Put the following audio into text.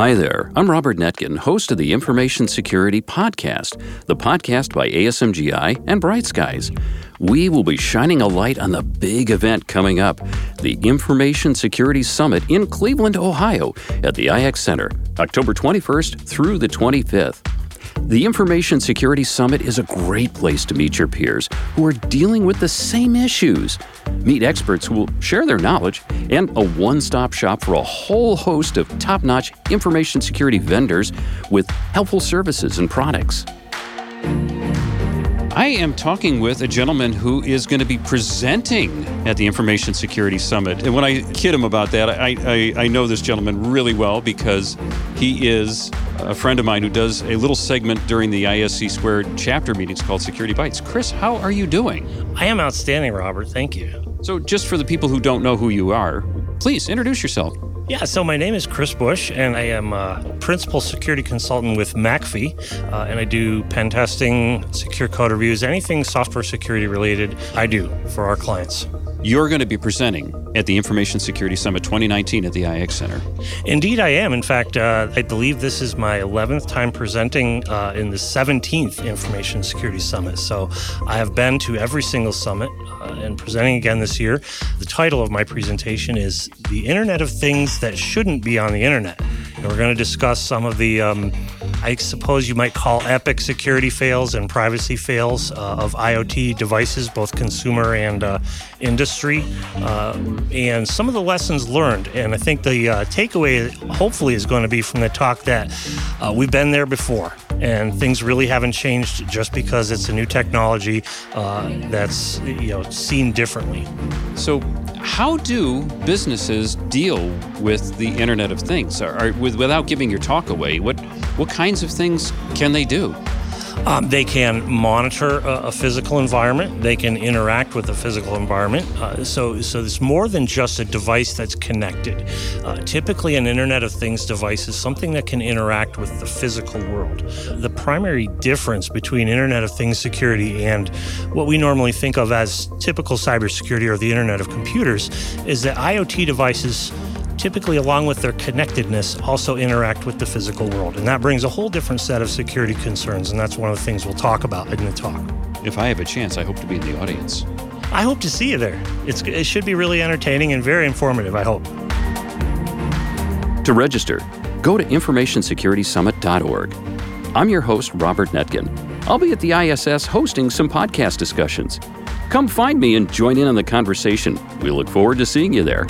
Hi there. I'm Robert Netkin, host of the Information Security Podcast, the podcast by ASMGI and Bright Skies. We will be shining a light on the big event coming up, the Information Security Summit in Cleveland, Ohio, at the IX Center, October 21st through the 25th. The Information Security Summit is a great place to meet your peers who are dealing with the same issues. Meet experts who will share their knowledge and a one stop shop for a whole host of top notch information security vendors with helpful services and products. I am talking with a gentleman who is going to be presenting at the Information Security Summit. And when I kid him about that, I, I, I, know this gentleman really well because he is a friend of mine who does a little segment during the ISC Squared chapter meetings called Security Bites. Chris, how are you doing? I am outstanding, Robert. Thank you. So, just for the people who don't know who you are, please introduce yourself. Yeah, so my name is Chris Bush, and I am a principal security consultant with McAfee, uh, and I do pen testing, secure code reviews, anything software security related, I do for our clients. You're going to be presenting at the Information Security Summit 2019 at the IX Center. Indeed, I am. In fact, uh, I believe this is my 11th time presenting uh, in the 17th Information Security Summit. So I have been to every single summit uh, and presenting again this year. The title of my presentation is The Internet of Things That Shouldn't Be on the Internet. And we're going to discuss some of the, um, I suppose you might call epic security fails and privacy fails uh, of IoT devices, both consumer and uh, industry, uh, and some of the lessons learned. And I think the uh, takeaway, hopefully, is going to be from the talk that uh, we've been there before and things really haven't changed just because it's a new technology uh, that's you know seen differently. So, how do businesses deal with the Internet of Things? Are, are, with, without giving your talk away, what what kinds of things can they do? Um, they can monitor a, a, physical environment. They can interact with a physical environment. Uh, so, so it's more than just a device that's connected. Uh, typically, an Internet of Things device is something that can interact with the physical world. The primary difference between Internet of Things security and what we normally think of as typical cybersecurity or the Internet of Computers is that IoT devices typically, along with their connectedness, also interact with the physical world. And that brings a whole different set of security concerns. And that's one of the things we'll talk about in the talk. If I have a chance, I hope to be in the audience. I hope to see you there. It's, it should be really entertaining and very informative, I hope. To register, go to informationsecuritysummit.org. I'm your host, Robert Netkin. I'll be at the ISS hosting some podcast discussions. Come find me and join in on the conversation. We look forward to seeing you there.